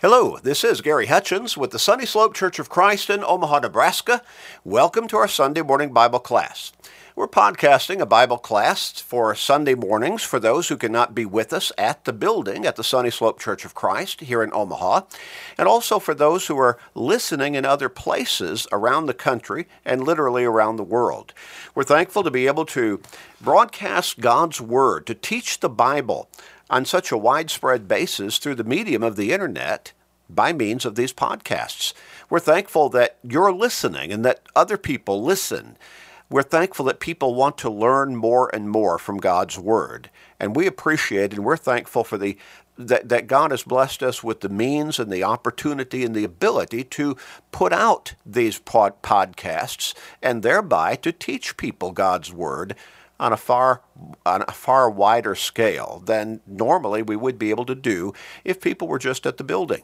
Hello, this is Gary Hutchins with the Sunny Slope Church of Christ in Omaha, Nebraska. Welcome to our Sunday morning Bible class. We're podcasting a Bible class for Sunday mornings for those who cannot be with us at the building at the Sunny Slope Church of Christ here in Omaha, and also for those who are listening in other places around the country and literally around the world. We're thankful to be able to broadcast God's Word, to teach the Bible on such a widespread basis through the medium of the internet by means of these podcasts. We're thankful that you're listening and that other people listen. We're thankful that people want to learn more and more from God's Word. And we appreciate and we're thankful for the that, that God has blessed us with the means and the opportunity and the ability to put out these pod- podcasts and thereby to teach people God's Word on a far on a far wider scale than normally we would be able to do if people were just at the building.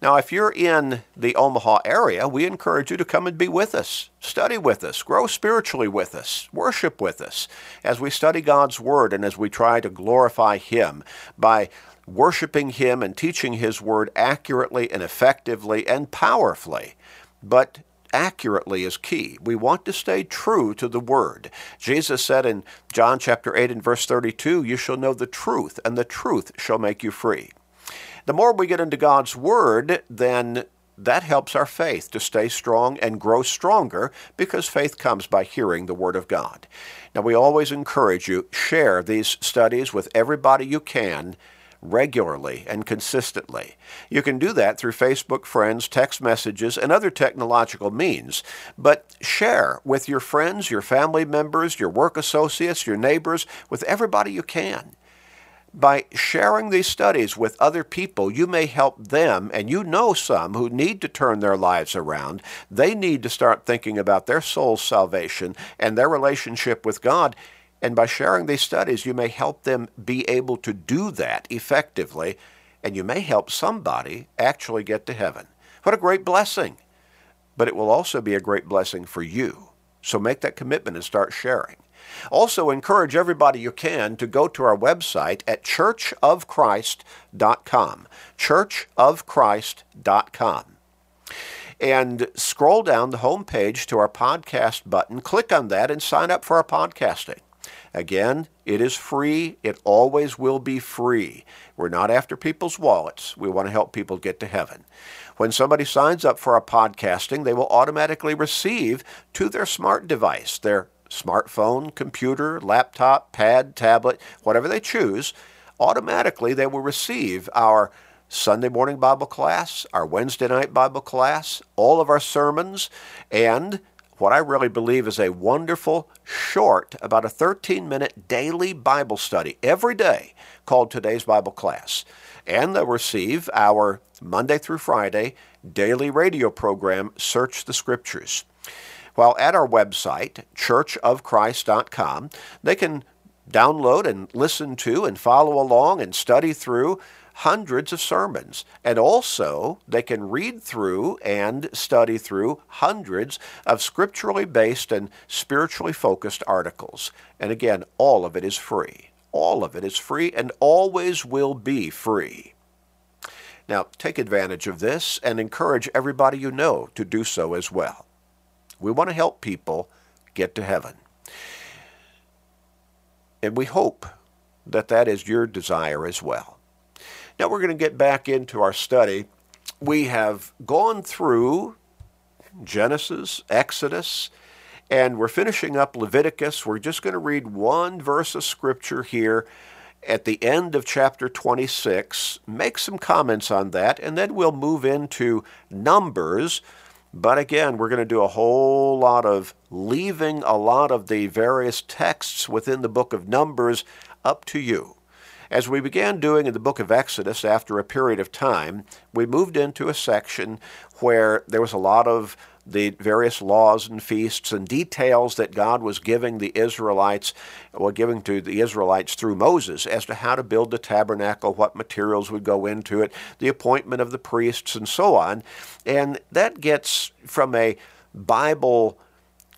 Now, if you're in the Omaha area, we encourage you to come and be with us, study with us, grow spiritually with us, worship with us as we study God's word and as we try to glorify him by worshiping him and teaching his word accurately and effectively and powerfully. But accurately is key. We want to stay true to the word. Jesus said in John chapter 8 and verse 32, You shall know the truth, and the truth shall make you free. The more we get into God's word, then that helps our faith to stay strong and grow stronger because faith comes by hearing the Word of God. Now, we always encourage you, share these studies with everybody you can regularly and consistently. You can do that through Facebook friends, text messages, and other technological means. But share with your friends, your family members, your work associates, your neighbors, with everybody you can. By sharing these studies with other people, you may help them, and you know some who need to turn their lives around. They need to start thinking about their soul's salvation and their relationship with God and by sharing these studies, you may help them be able to do that effectively, and you may help somebody actually get to heaven. What a great blessing! But it will also be a great blessing for you. So make that commitment and start sharing. Also, encourage everybody you can to go to our website at churchofchrist.com. Churchofchrist.com. And scroll down the home page to our podcast button, click on that, and sign up for our podcasting. Again, it is free. It always will be free. We're not after people's wallets. We want to help people get to heaven. When somebody signs up for our podcasting, they will automatically receive to their smart device, their smartphone, computer, laptop, pad, tablet, whatever they choose, automatically they will receive our Sunday morning Bible class, our Wednesday night Bible class, all of our sermons, and what I really believe is a wonderful, short, about a 13 minute daily Bible study every day called Today's Bible Class. And they'll receive our Monday through Friday daily radio program, Search the Scriptures. While at our website, churchofchrist.com, they can download and listen to and follow along and study through hundreds of sermons. And also, they can read through and study through hundreds of scripturally based and spiritually focused articles. And again, all of it is free. All of it is free and always will be free. Now, take advantage of this and encourage everybody you know to do so as well. We want to help people get to heaven. And we hope that that is your desire as well. Now we're going to get back into our study. We have gone through Genesis, Exodus, and we're finishing up Leviticus. We're just going to read one verse of Scripture here at the end of chapter 26, make some comments on that, and then we'll move into Numbers. But again, we're going to do a whole lot of leaving a lot of the various texts within the book of Numbers up to you. As we began doing in the book of Exodus after a period of time, we moved into a section where there was a lot of the various laws and feasts and details that God was giving the Israelites, well, giving to the Israelites through Moses as to how to build the tabernacle, what materials would go into it, the appointment of the priests, and so on. And that gets from a Bible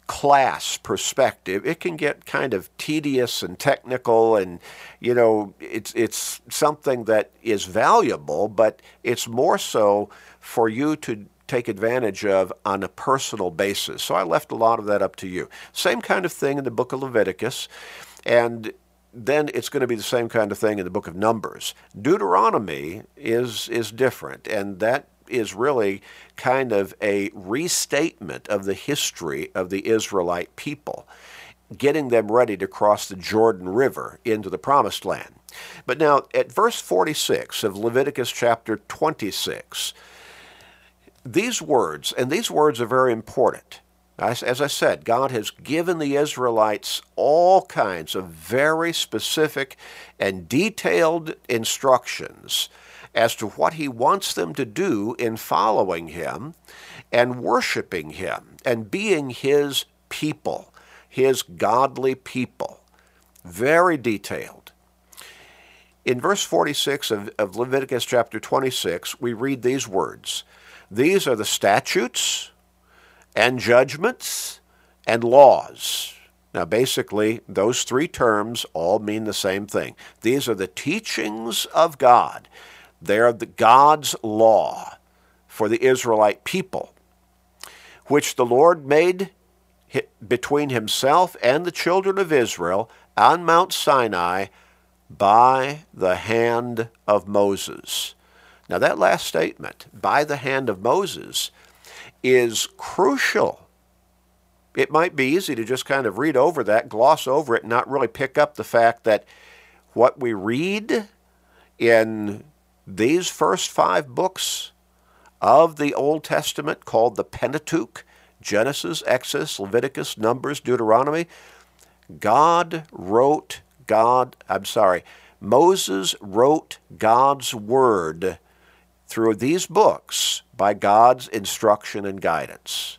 class perspective, it can get kind of tedious and technical, and you know, it's it's something that is valuable, but it's more so for you to take advantage of on a personal basis. So I left a lot of that up to you. Same kind of thing in the book of Leviticus, and then it's going to be the same kind of thing in the book of Numbers. Deuteronomy is is different, and that is really kind of a restatement of the history of the Israelite people, getting them ready to cross the Jordan River into the Promised Land. But now, at verse 46 of Leviticus chapter 26, these words, and these words are very important. As, I said, God has given the Israelites all kinds of very specific and detailed instructions as to what he wants them to do in following him and worshiping him and being his people, his godly people. Very detailed. In verse 46 of, of Leviticus chapter 26, we read these words These are the statutes and judgments and laws. Now, basically, those three terms all mean the same thing. These are the teachings of God. They're the God's law for the Israelite people, which the Lord made between himself and the children of Israel on Mount Sinai by the hand of Moses. Now, that last statement, by the hand of Moses, is crucial. It might be easy to just kind of read over that, gloss over it, and not really pick up the fact that what we read in these first five books of the Old Testament, called the Pentateuch Genesis, Exodus, Leviticus, Numbers, Deuteronomy God wrote God, I'm sorry, Moses wrote God's word through these books by God's instruction and guidance.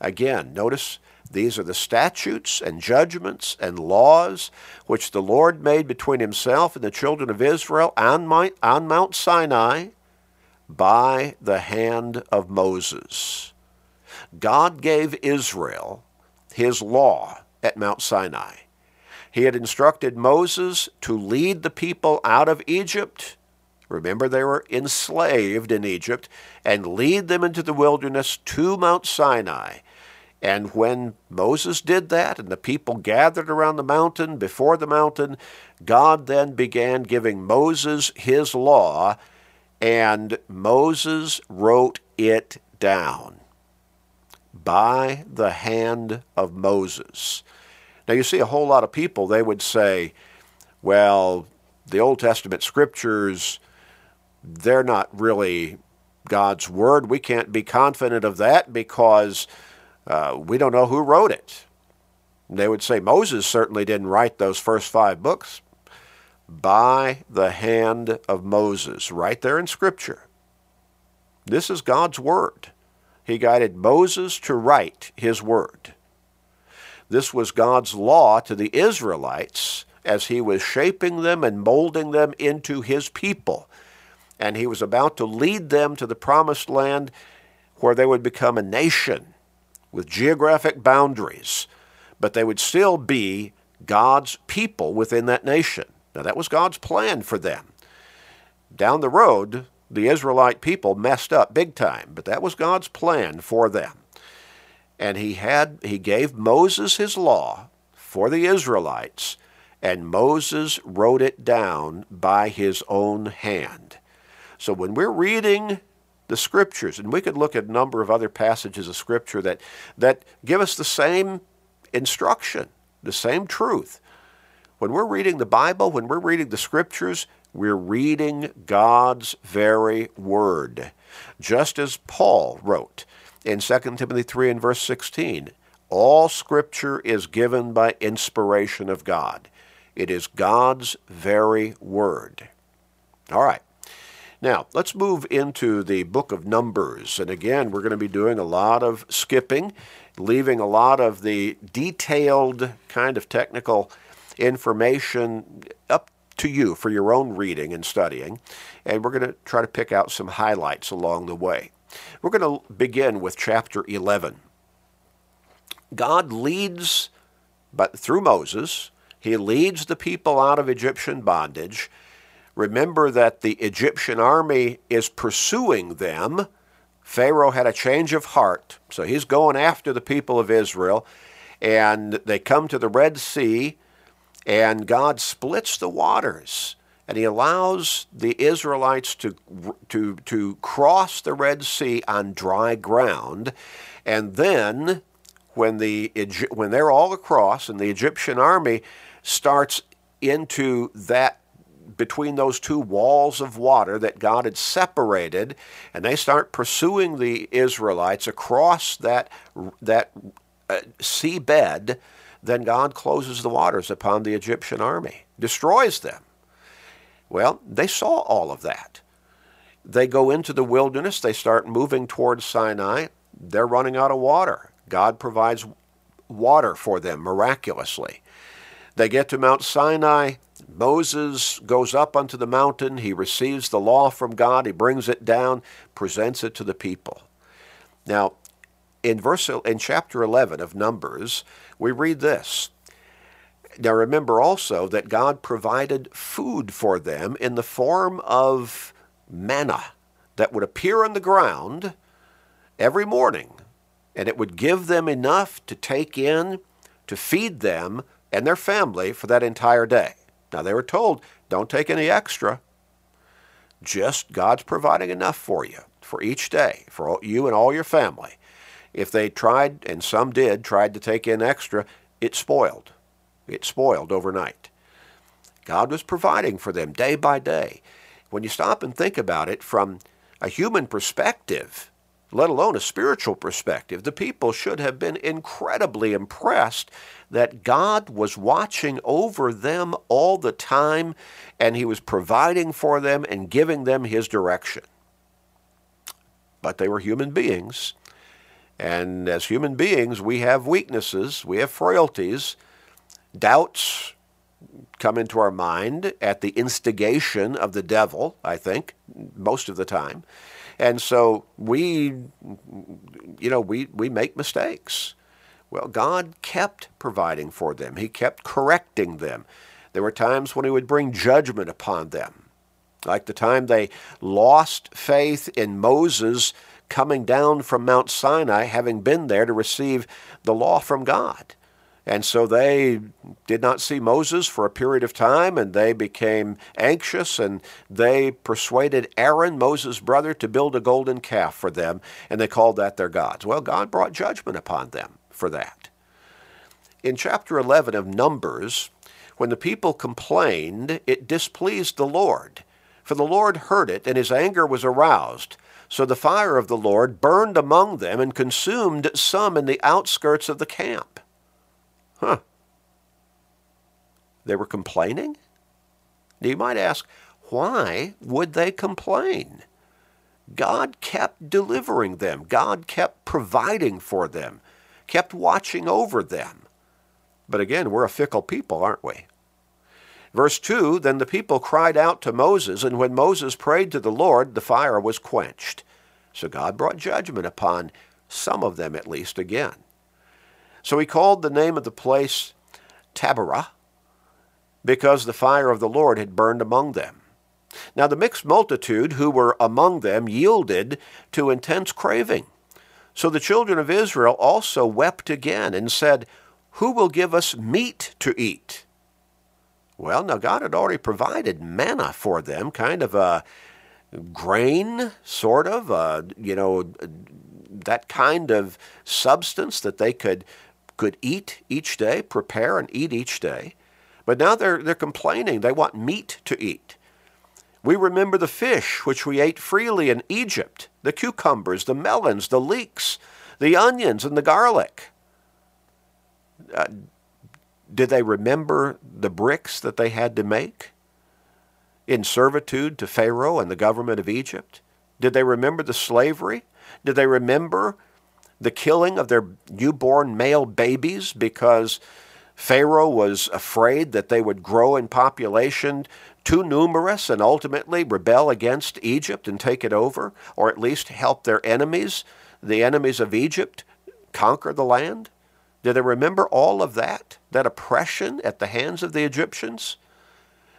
Again, notice these are the statutes and judgments and laws which the Lord made between himself and the children of Israel on Mount Sinai by the hand of Moses. God gave Israel his law at Mount Sinai. He had instructed Moses to lead the people out of Egypt. Remember, they were enslaved in Egypt, and lead them into the wilderness to Mount Sinai and when Moses did that and the people gathered around the mountain, before the mountain, God then began giving Moses his law, and Moses wrote it down by the hand of Moses. Now, you see a whole lot of people, they would say, well, the Old Testament scriptures, they're not really God's word. We can't be confident of that because uh, we don't know who wrote it. They would say Moses certainly didn't write those first five books by the hand of Moses, right there in Scripture. This is God's Word. He guided Moses to write His Word. This was God's law to the Israelites as He was shaping them and molding them into His people. And He was about to lead them to the promised land where they would become a nation with geographic boundaries, but they would still be God's people within that nation. Now, that was God's plan for them. Down the road, the Israelite people messed up big time, but that was God's plan for them. And he had he gave Moses his law for the Israelites, and Moses wrote it down by his own hand. So when we're reading the scriptures. And we could look at a number of other passages of scripture that, that give us the same instruction, the same truth. When we're reading the Bible, when we're reading the scriptures, we're reading God's very word. Just as Paul wrote in 2 Timothy 3 and verse 16, all scripture is given by inspiration of God. It is God's very word. All right. Now, let's move into the book of Numbers. And again, we're going to be doing a lot of skipping, leaving a lot of the detailed kind of technical information up to you for your own reading and studying. And we're going to try to pick out some highlights along the way. We're going to begin with chapter 11. God leads, but through Moses, he leads the people out of Egyptian bondage. Remember that the Egyptian army is pursuing them. Pharaoh had a change of heart, so he's going after the people of Israel. And they come to the Red Sea, and God splits the waters and he allows the Israelites to, to, to cross the Red Sea on dry ground. And then, when, the, when they're all across and the Egyptian army starts into that between those two walls of water that God had separated, and they start pursuing the Israelites across that, that uh, seabed, then God closes the waters upon the Egyptian army, destroys them. Well, they saw all of that. They go into the wilderness, they start moving towards Sinai, they're running out of water. God provides water for them miraculously. They get to Mount Sinai. Moses goes up onto the mountain. He receives the law from God. He brings it down, presents it to the people. Now, in verse in chapter 11 of Numbers, we read this. Now remember also that God provided food for them in the form of manna that would appear on the ground every morning, and it would give them enough to take in to feed them and their family for that entire day. Now they were told, don't take any extra. Just God's providing enough for you for each day, for you and all your family. If they tried, and some did, tried to take in extra, it spoiled. It spoiled overnight. God was providing for them day by day. When you stop and think about it from a human perspective, let alone a spiritual perspective, the people should have been incredibly impressed that God was watching over them all the time and He was providing for them and giving them His direction. But they were human beings. And as human beings, we have weaknesses, we have frailties, Doubts come into our mind at the instigation of the devil, I think, most of the time. And so we, you know, we, we make mistakes. Well, God kept providing for them. He kept correcting them. There were times when he would bring judgment upon them. Like the time they lost faith in Moses coming down from Mount Sinai, having been there to receive the law from God. And so they did not see Moses for a period of time, and they became anxious, and they persuaded Aaron, Moses' brother, to build a golden calf for them, and they called that their gods. Well, God brought judgment upon them for that. In chapter 11 of Numbers, when the people complained, it displeased the Lord. For the Lord heard it, and his anger was aroused. So the fire of the Lord burned among them and consumed some in the outskirts of the camp. Huh. They were complaining? You might ask, why would they complain? God kept delivering them. God kept providing for them, kept watching over them. But again, we're a fickle people, aren't we? Verse 2 Then the people cried out to Moses, and when Moses prayed to the Lord, the fire was quenched. So God brought judgment upon some of them at least again. So he called the name of the place Taberah, because the fire of the Lord had burned among them. Now the mixed multitude who were among them yielded to intense craving. So the children of Israel also wept again and said, Who will give us meat to eat? Well, now God had already provided manna for them, kind of a grain, sort of, uh, you know, that kind of substance that they could could eat each day, prepare and eat each day. But now they're, they're complaining. They want meat to eat. We remember the fish which we ate freely in Egypt, the cucumbers, the melons, the leeks, the onions, and the garlic. Uh, did they remember the bricks that they had to make in servitude to Pharaoh and the government of Egypt? Did they remember the slavery? Did they remember the killing of their newborn male babies because Pharaoh was afraid that they would grow in population too numerous and ultimately rebel against Egypt and take it over, or at least help their enemies, the enemies of Egypt, conquer the land? Do they remember all of that? That oppression at the hands of the Egyptians?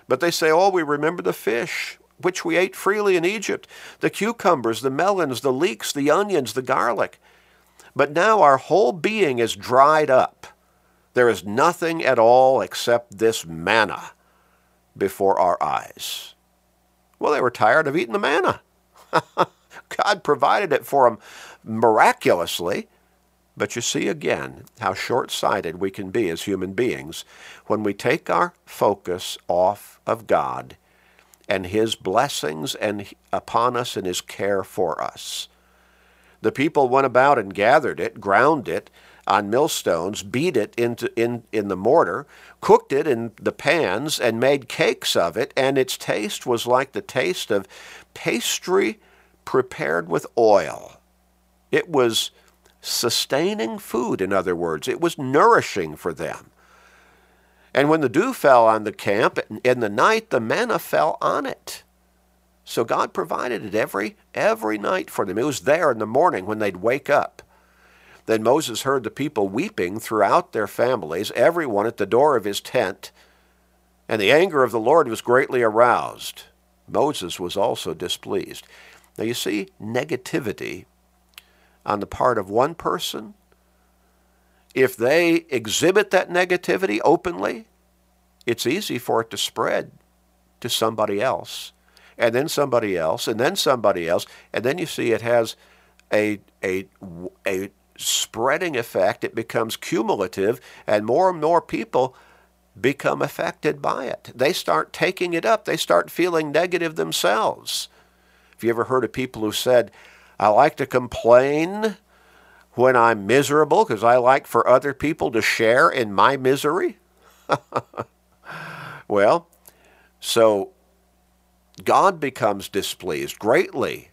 But they say, oh, we remember the fish, which we ate freely in Egypt, the cucumbers, the melons, the leeks, the onions, the garlic. But now our whole being is dried up. There is nothing at all except this manna before our eyes. Well, they were tired of eating the manna. God provided it for them miraculously. But you see again how short sighted we can be as human beings when we take our focus off of God and His blessings and upon us and His care for us. The people went about and gathered it, ground it on millstones, beat it into in, in the mortar, cooked it in the pans, and made cakes of it, and its taste was like the taste of pastry prepared with oil. It was sustaining food, in other words. It was nourishing for them. And when the dew fell on the camp in the night, the manna fell on it. So God provided it every every night for them. It was there in the morning when they'd wake up. Then Moses heard the people weeping throughout their families, everyone at the door of his tent, and the anger of the Lord was greatly aroused. Moses was also displeased. Now you see, negativity on the part of one person, if they exhibit that negativity openly, it's easy for it to spread to somebody else, and then somebody else, and then somebody else, and then you see it has a, a, a spreading effect. It becomes cumulative, and more and more people become affected by it. They start taking it up, they start feeling negative themselves. Have you ever heard of people who said, I like to complain when I'm miserable because I like for other people to share in my misery? well, so God becomes displeased greatly.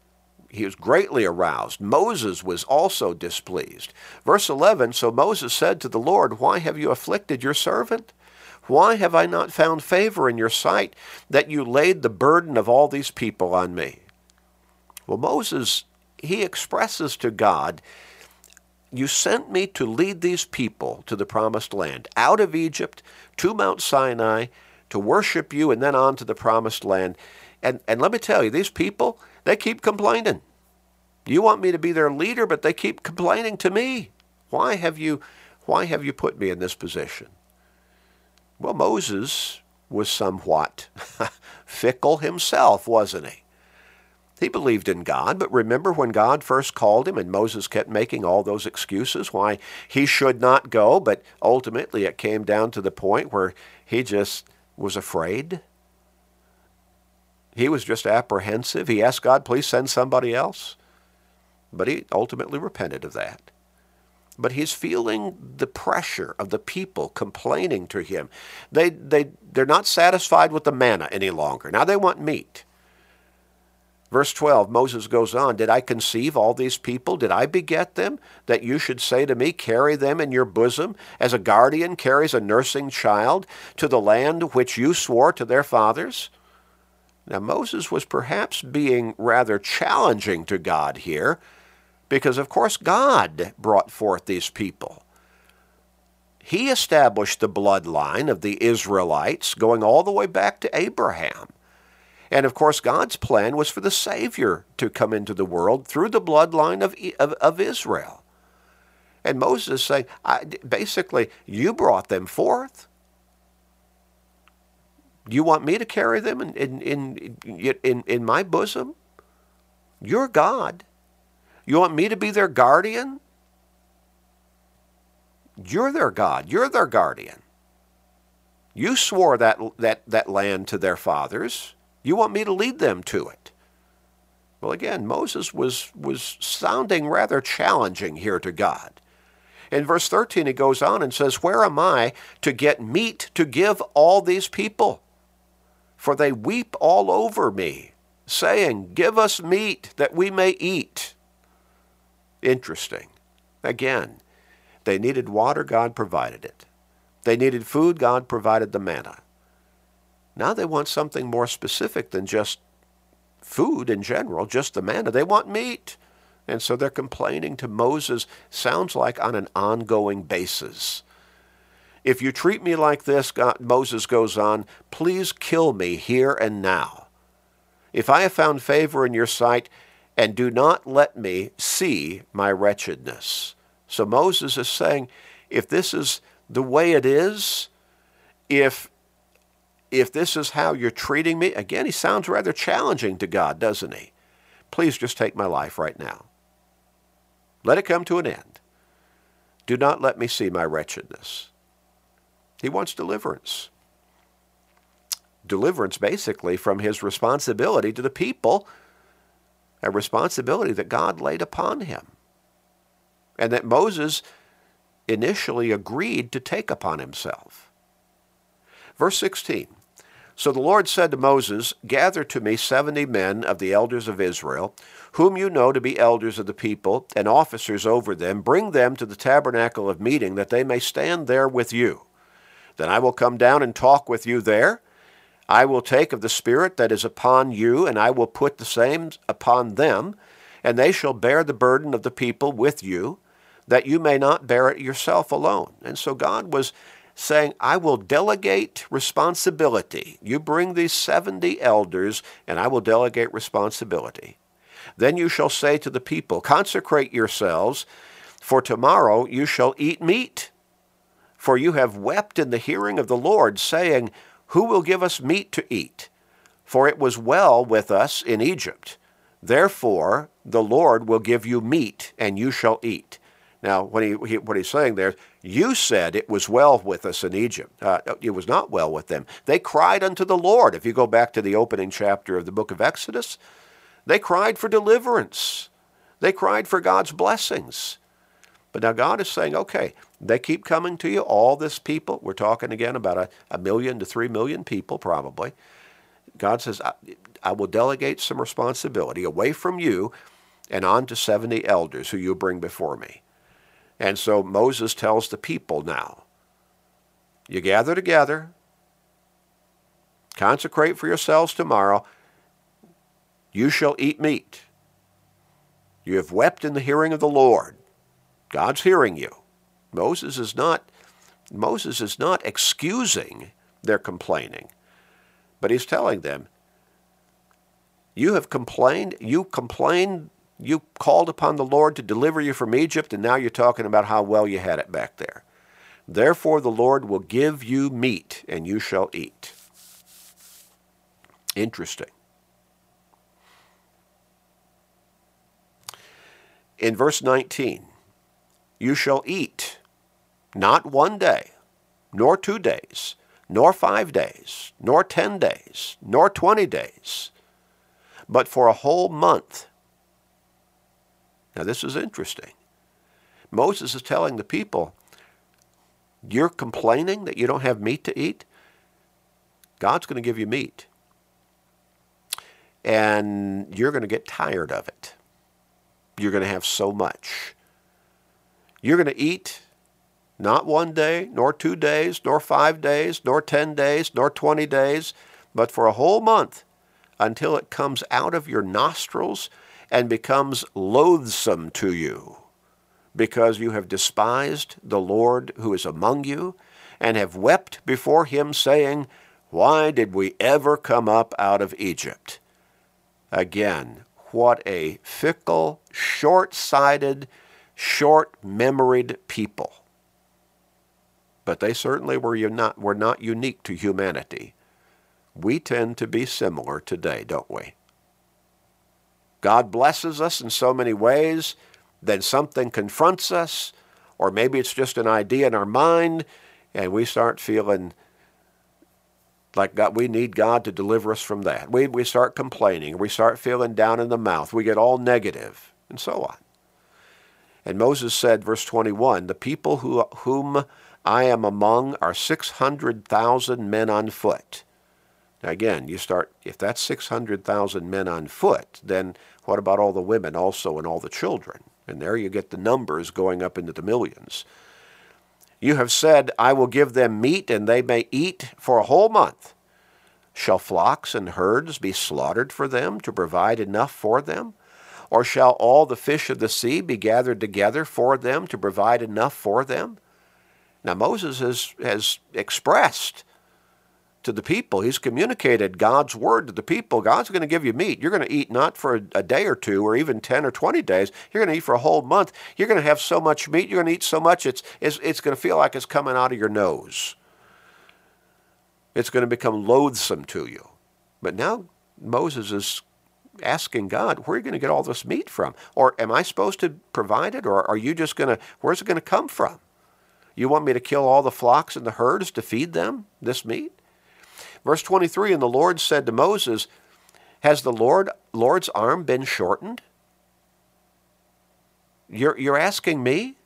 He was greatly aroused. Moses was also displeased. Verse 11 So Moses said to the Lord, Why have you afflicted your servant? Why have I not found favor in your sight that you laid the burden of all these people on me? Well, Moses, he expresses to God, You sent me to lead these people to the promised land, out of Egypt to Mount Sinai, to worship you, and then on to the promised land. And, and let me tell you, these people, they keep complaining. You want me to be their leader, but they keep complaining to me. Why have you, why have you put me in this position? Well, Moses was somewhat fickle himself, wasn't he? He believed in God, but remember when God first called him and Moses kept making all those excuses why he should not go, but ultimately it came down to the point where he just was afraid. He was just apprehensive. He asked God, please send somebody else. But he ultimately repented of that. But he's feeling the pressure of the people complaining to him. They, they, they're not satisfied with the manna any longer. Now they want meat. Verse 12, Moses goes on, Did I conceive all these people? Did I beget them? That you should say to me, Carry them in your bosom, as a guardian carries a nursing child, to the land which you swore to their fathers? Now, Moses was perhaps being rather challenging to God here, because of course God brought forth these people. He established the bloodline of the Israelites going all the way back to Abraham. And of course, God's plan was for the Savior to come into the world through the bloodline of, of, of Israel. And Moses is saying, basically, you brought them forth. Do you want me to carry them in, in, in, in, in my bosom? You're God. You want me to be their guardian? You're their God. You're their guardian. You swore that, that, that land to their fathers. You want me to lead them to it. Well, again, Moses was, was sounding rather challenging here to God. In verse 13, he goes on and says, Where am I to get meat to give all these people? For they weep all over me, saying, Give us meat that we may eat. Interesting. Again, they needed water, God provided it. They needed food, God provided the manna. Now they want something more specific than just food in general, just the manna. They want meat. And so they're complaining to Moses, sounds like on an ongoing basis. If you treat me like this, God, Moses goes on, please kill me here and now. If I have found favor in your sight, and do not let me see my wretchedness. So Moses is saying, if this is the way it is, if if this is how you're treating me, again, he sounds rather challenging to God, doesn't he? Please just take my life right now. Let it come to an end. Do not let me see my wretchedness. He wants deliverance. Deliverance, basically, from his responsibility to the people, a responsibility that God laid upon him, and that Moses initially agreed to take upon himself. Verse 16 So the Lord said to Moses, Gather to me seventy men of the elders of Israel, whom you know to be elders of the people and officers over them. Bring them to the tabernacle of meeting, that they may stand there with you. Then I will come down and talk with you there. I will take of the Spirit that is upon you, and I will put the same upon them, and they shall bear the burden of the people with you, that you may not bear it yourself alone. And so God was saying, I will delegate responsibility. You bring these 70 elders, and I will delegate responsibility. Then you shall say to the people, Consecrate yourselves, for tomorrow you shall eat meat. For you have wept in the hearing of the Lord, saying, Who will give us meat to eat? For it was well with us in Egypt. Therefore the Lord will give you meat, and you shall eat. Now, what, he, he, what he's saying there, you said it was well with us in Egypt. Uh, it was not well with them. They cried unto the Lord. If you go back to the opening chapter of the book of Exodus, they cried for deliverance. They cried for God's blessings. But now God is saying, okay, they keep coming to you, all this people. We're talking again about a, a million to three million people, probably. God says, I, I will delegate some responsibility away from you and on to 70 elders who you bring before me. And so Moses tells the people now, you gather together, consecrate for yourselves tomorrow, you shall eat meat. You have wept in the hearing of the Lord. God's hearing you. Moses is not Moses is not excusing their complaining, but he's telling them, you have complained, you complained you called upon the Lord to deliver you from Egypt, and now you're talking about how well you had it back there. Therefore, the Lord will give you meat, and you shall eat. Interesting. In verse 19, you shall eat not one day, nor two days, nor five days, nor ten days, nor twenty days, but for a whole month now, this is interesting. Moses is telling the people, You're complaining that you don't have meat to eat? God's going to give you meat. And you're going to get tired of it. You're going to have so much. You're going to eat not one day, nor two days, nor five days, nor ten days, nor twenty days, but for a whole month until it comes out of your nostrils and becomes loathsome to you because you have despised the Lord who is among you and have wept before him, saying, Why did we ever come up out of Egypt? Again, what a fickle, short sighted, short memoried people. But they certainly were not, were not unique to humanity. We tend to be similar today, don't we? God blesses us in so many ways, then something confronts us, or maybe it's just an idea in our mind, and we start feeling like God, we need God to deliver us from that. We, we start complaining, we start feeling down in the mouth, we get all negative, and so on. And Moses said, verse 21, the people who, whom I am among our 600,000 men on foot. Now again, you start, if that's 600,000 men on foot, then what about all the women also and all the children? And there you get the numbers going up into the millions. You have said, I will give them meat, and they may eat for a whole month. Shall flocks and herds be slaughtered for them to provide enough for them? Or shall all the fish of the sea be gathered together for them to provide enough for them? Now Moses has, has expressed to the people, he's communicated God's word to the people. God's going to give you meat. You're going to eat not for a, a day or two or even 10 or 20 days. You're going to eat for a whole month. You're going to have so much meat. You're going to eat so much, it's, it's, it's going to feel like it's coming out of your nose. It's going to become loathsome to you. But now Moses is asking God, where are you going to get all this meat from? Or am I supposed to provide it? Or are you just going to, where's it going to come from? You want me to kill all the flocks and the herds to feed them this meat? Verse 23 And the Lord said to Moses, Has the Lord, Lord's arm been shortened? You're, you're asking me?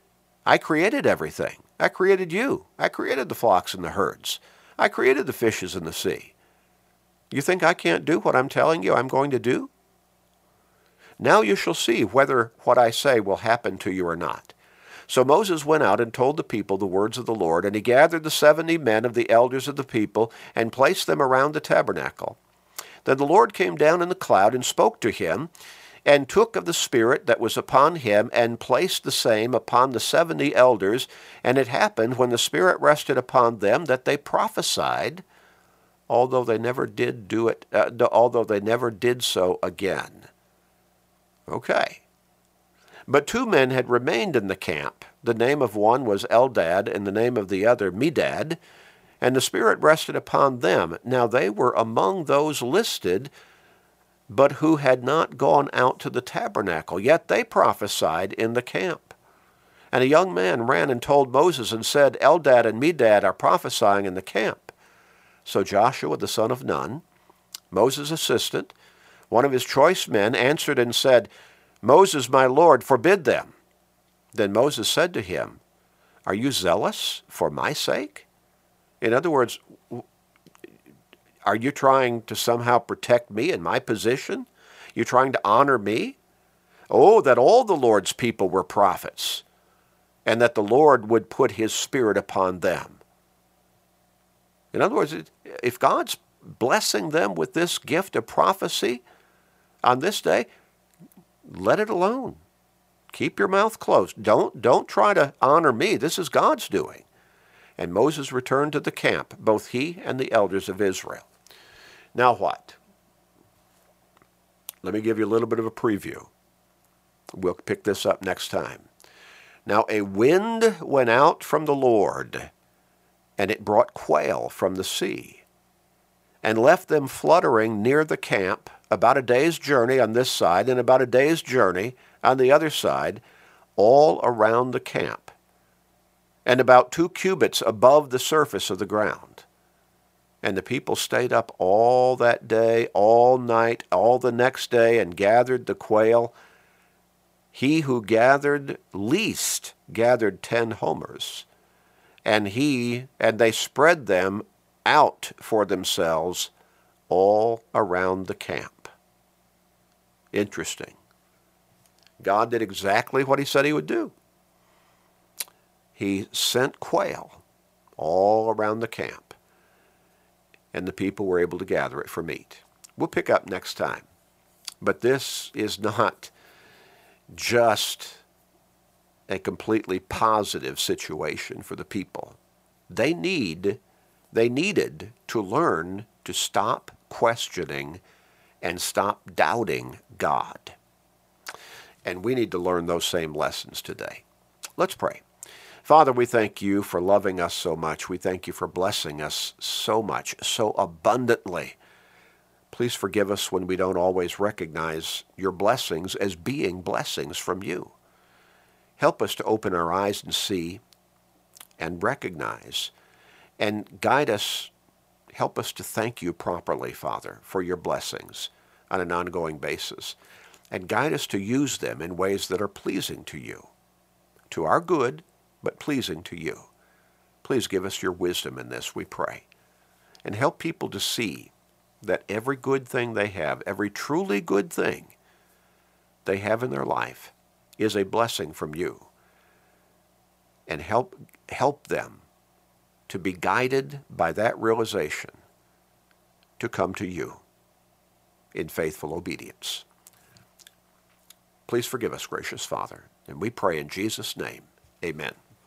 I created everything. I created you. I created the flocks and the herds. I created the fishes in the sea. You think I can't do what I'm telling you I'm going to do? Now you shall see whether what I say will happen to you or not. So Moses went out and told the people the words of the Lord, and he gathered the seventy men of the elders of the people and placed them around the tabernacle. Then the Lord came down in the cloud and spoke to him, and took of the Spirit that was upon him, and placed the same upon the seventy elders. And it happened, when the Spirit rested upon them, that they prophesied, although they never did do it, uh, although they never did so again. Okay. But two men had remained in the camp. The name of one was Eldad, and the name of the other Medad, and the Spirit rested upon them. Now they were among those listed, but who had not gone out to the tabernacle, yet they prophesied in the camp. And a young man ran and told Moses and said, Eldad and Medad are prophesying in the camp. So Joshua the son of Nun, Moses' assistant, one of his choice men, answered and said, Moses, my Lord, forbid them. Then Moses said to him, Are you zealous for my sake? In other words, are you trying to somehow protect me and my position? You're trying to honor me? Oh, that all the Lord's people were prophets, and that the Lord would put his spirit upon them. In other words, if God's blessing them with this gift of prophecy, on this day, let it alone. Keep your mouth closed. Don't, don't try to honor me. This is God's doing. And Moses returned to the camp, both he and the elders of Israel. Now what? Let me give you a little bit of a preview. We'll pick this up next time. Now a wind went out from the Lord, and it brought quail from the sea, and left them fluttering near the camp about a day's journey on this side and about a day's journey on the other side, all around the camp, and about two cubits above the surface of the ground. And the people stayed up all that day, all night, all the next day, and gathered the quail. He who gathered least gathered ten homers, and he and they spread them out for themselves all around the camp. Interesting. God did exactly what he said he would do. He sent quail all around the camp, and the people were able to gather it for meat. We'll pick up next time. But this is not just a completely positive situation for the people. They need they needed to learn to stop questioning and stop doubting God. And we need to learn those same lessons today. Let's pray. Father, we thank you for loving us so much. We thank you for blessing us so much, so abundantly. Please forgive us when we don't always recognize your blessings as being blessings from you. Help us to open our eyes and see and recognize and guide us help us to thank you properly, Father, for your blessings on an ongoing basis, and guide us to use them in ways that are pleasing to you, to our good, but pleasing to you. Please give us your wisdom in this, we pray, and help people to see that every good thing they have, every truly good thing they have in their life, is a blessing from you. And help, help them to be guided by that realization to come to you in faithful obedience. Please forgive us, gracious Father. And we pray in Jesus' name. Amen.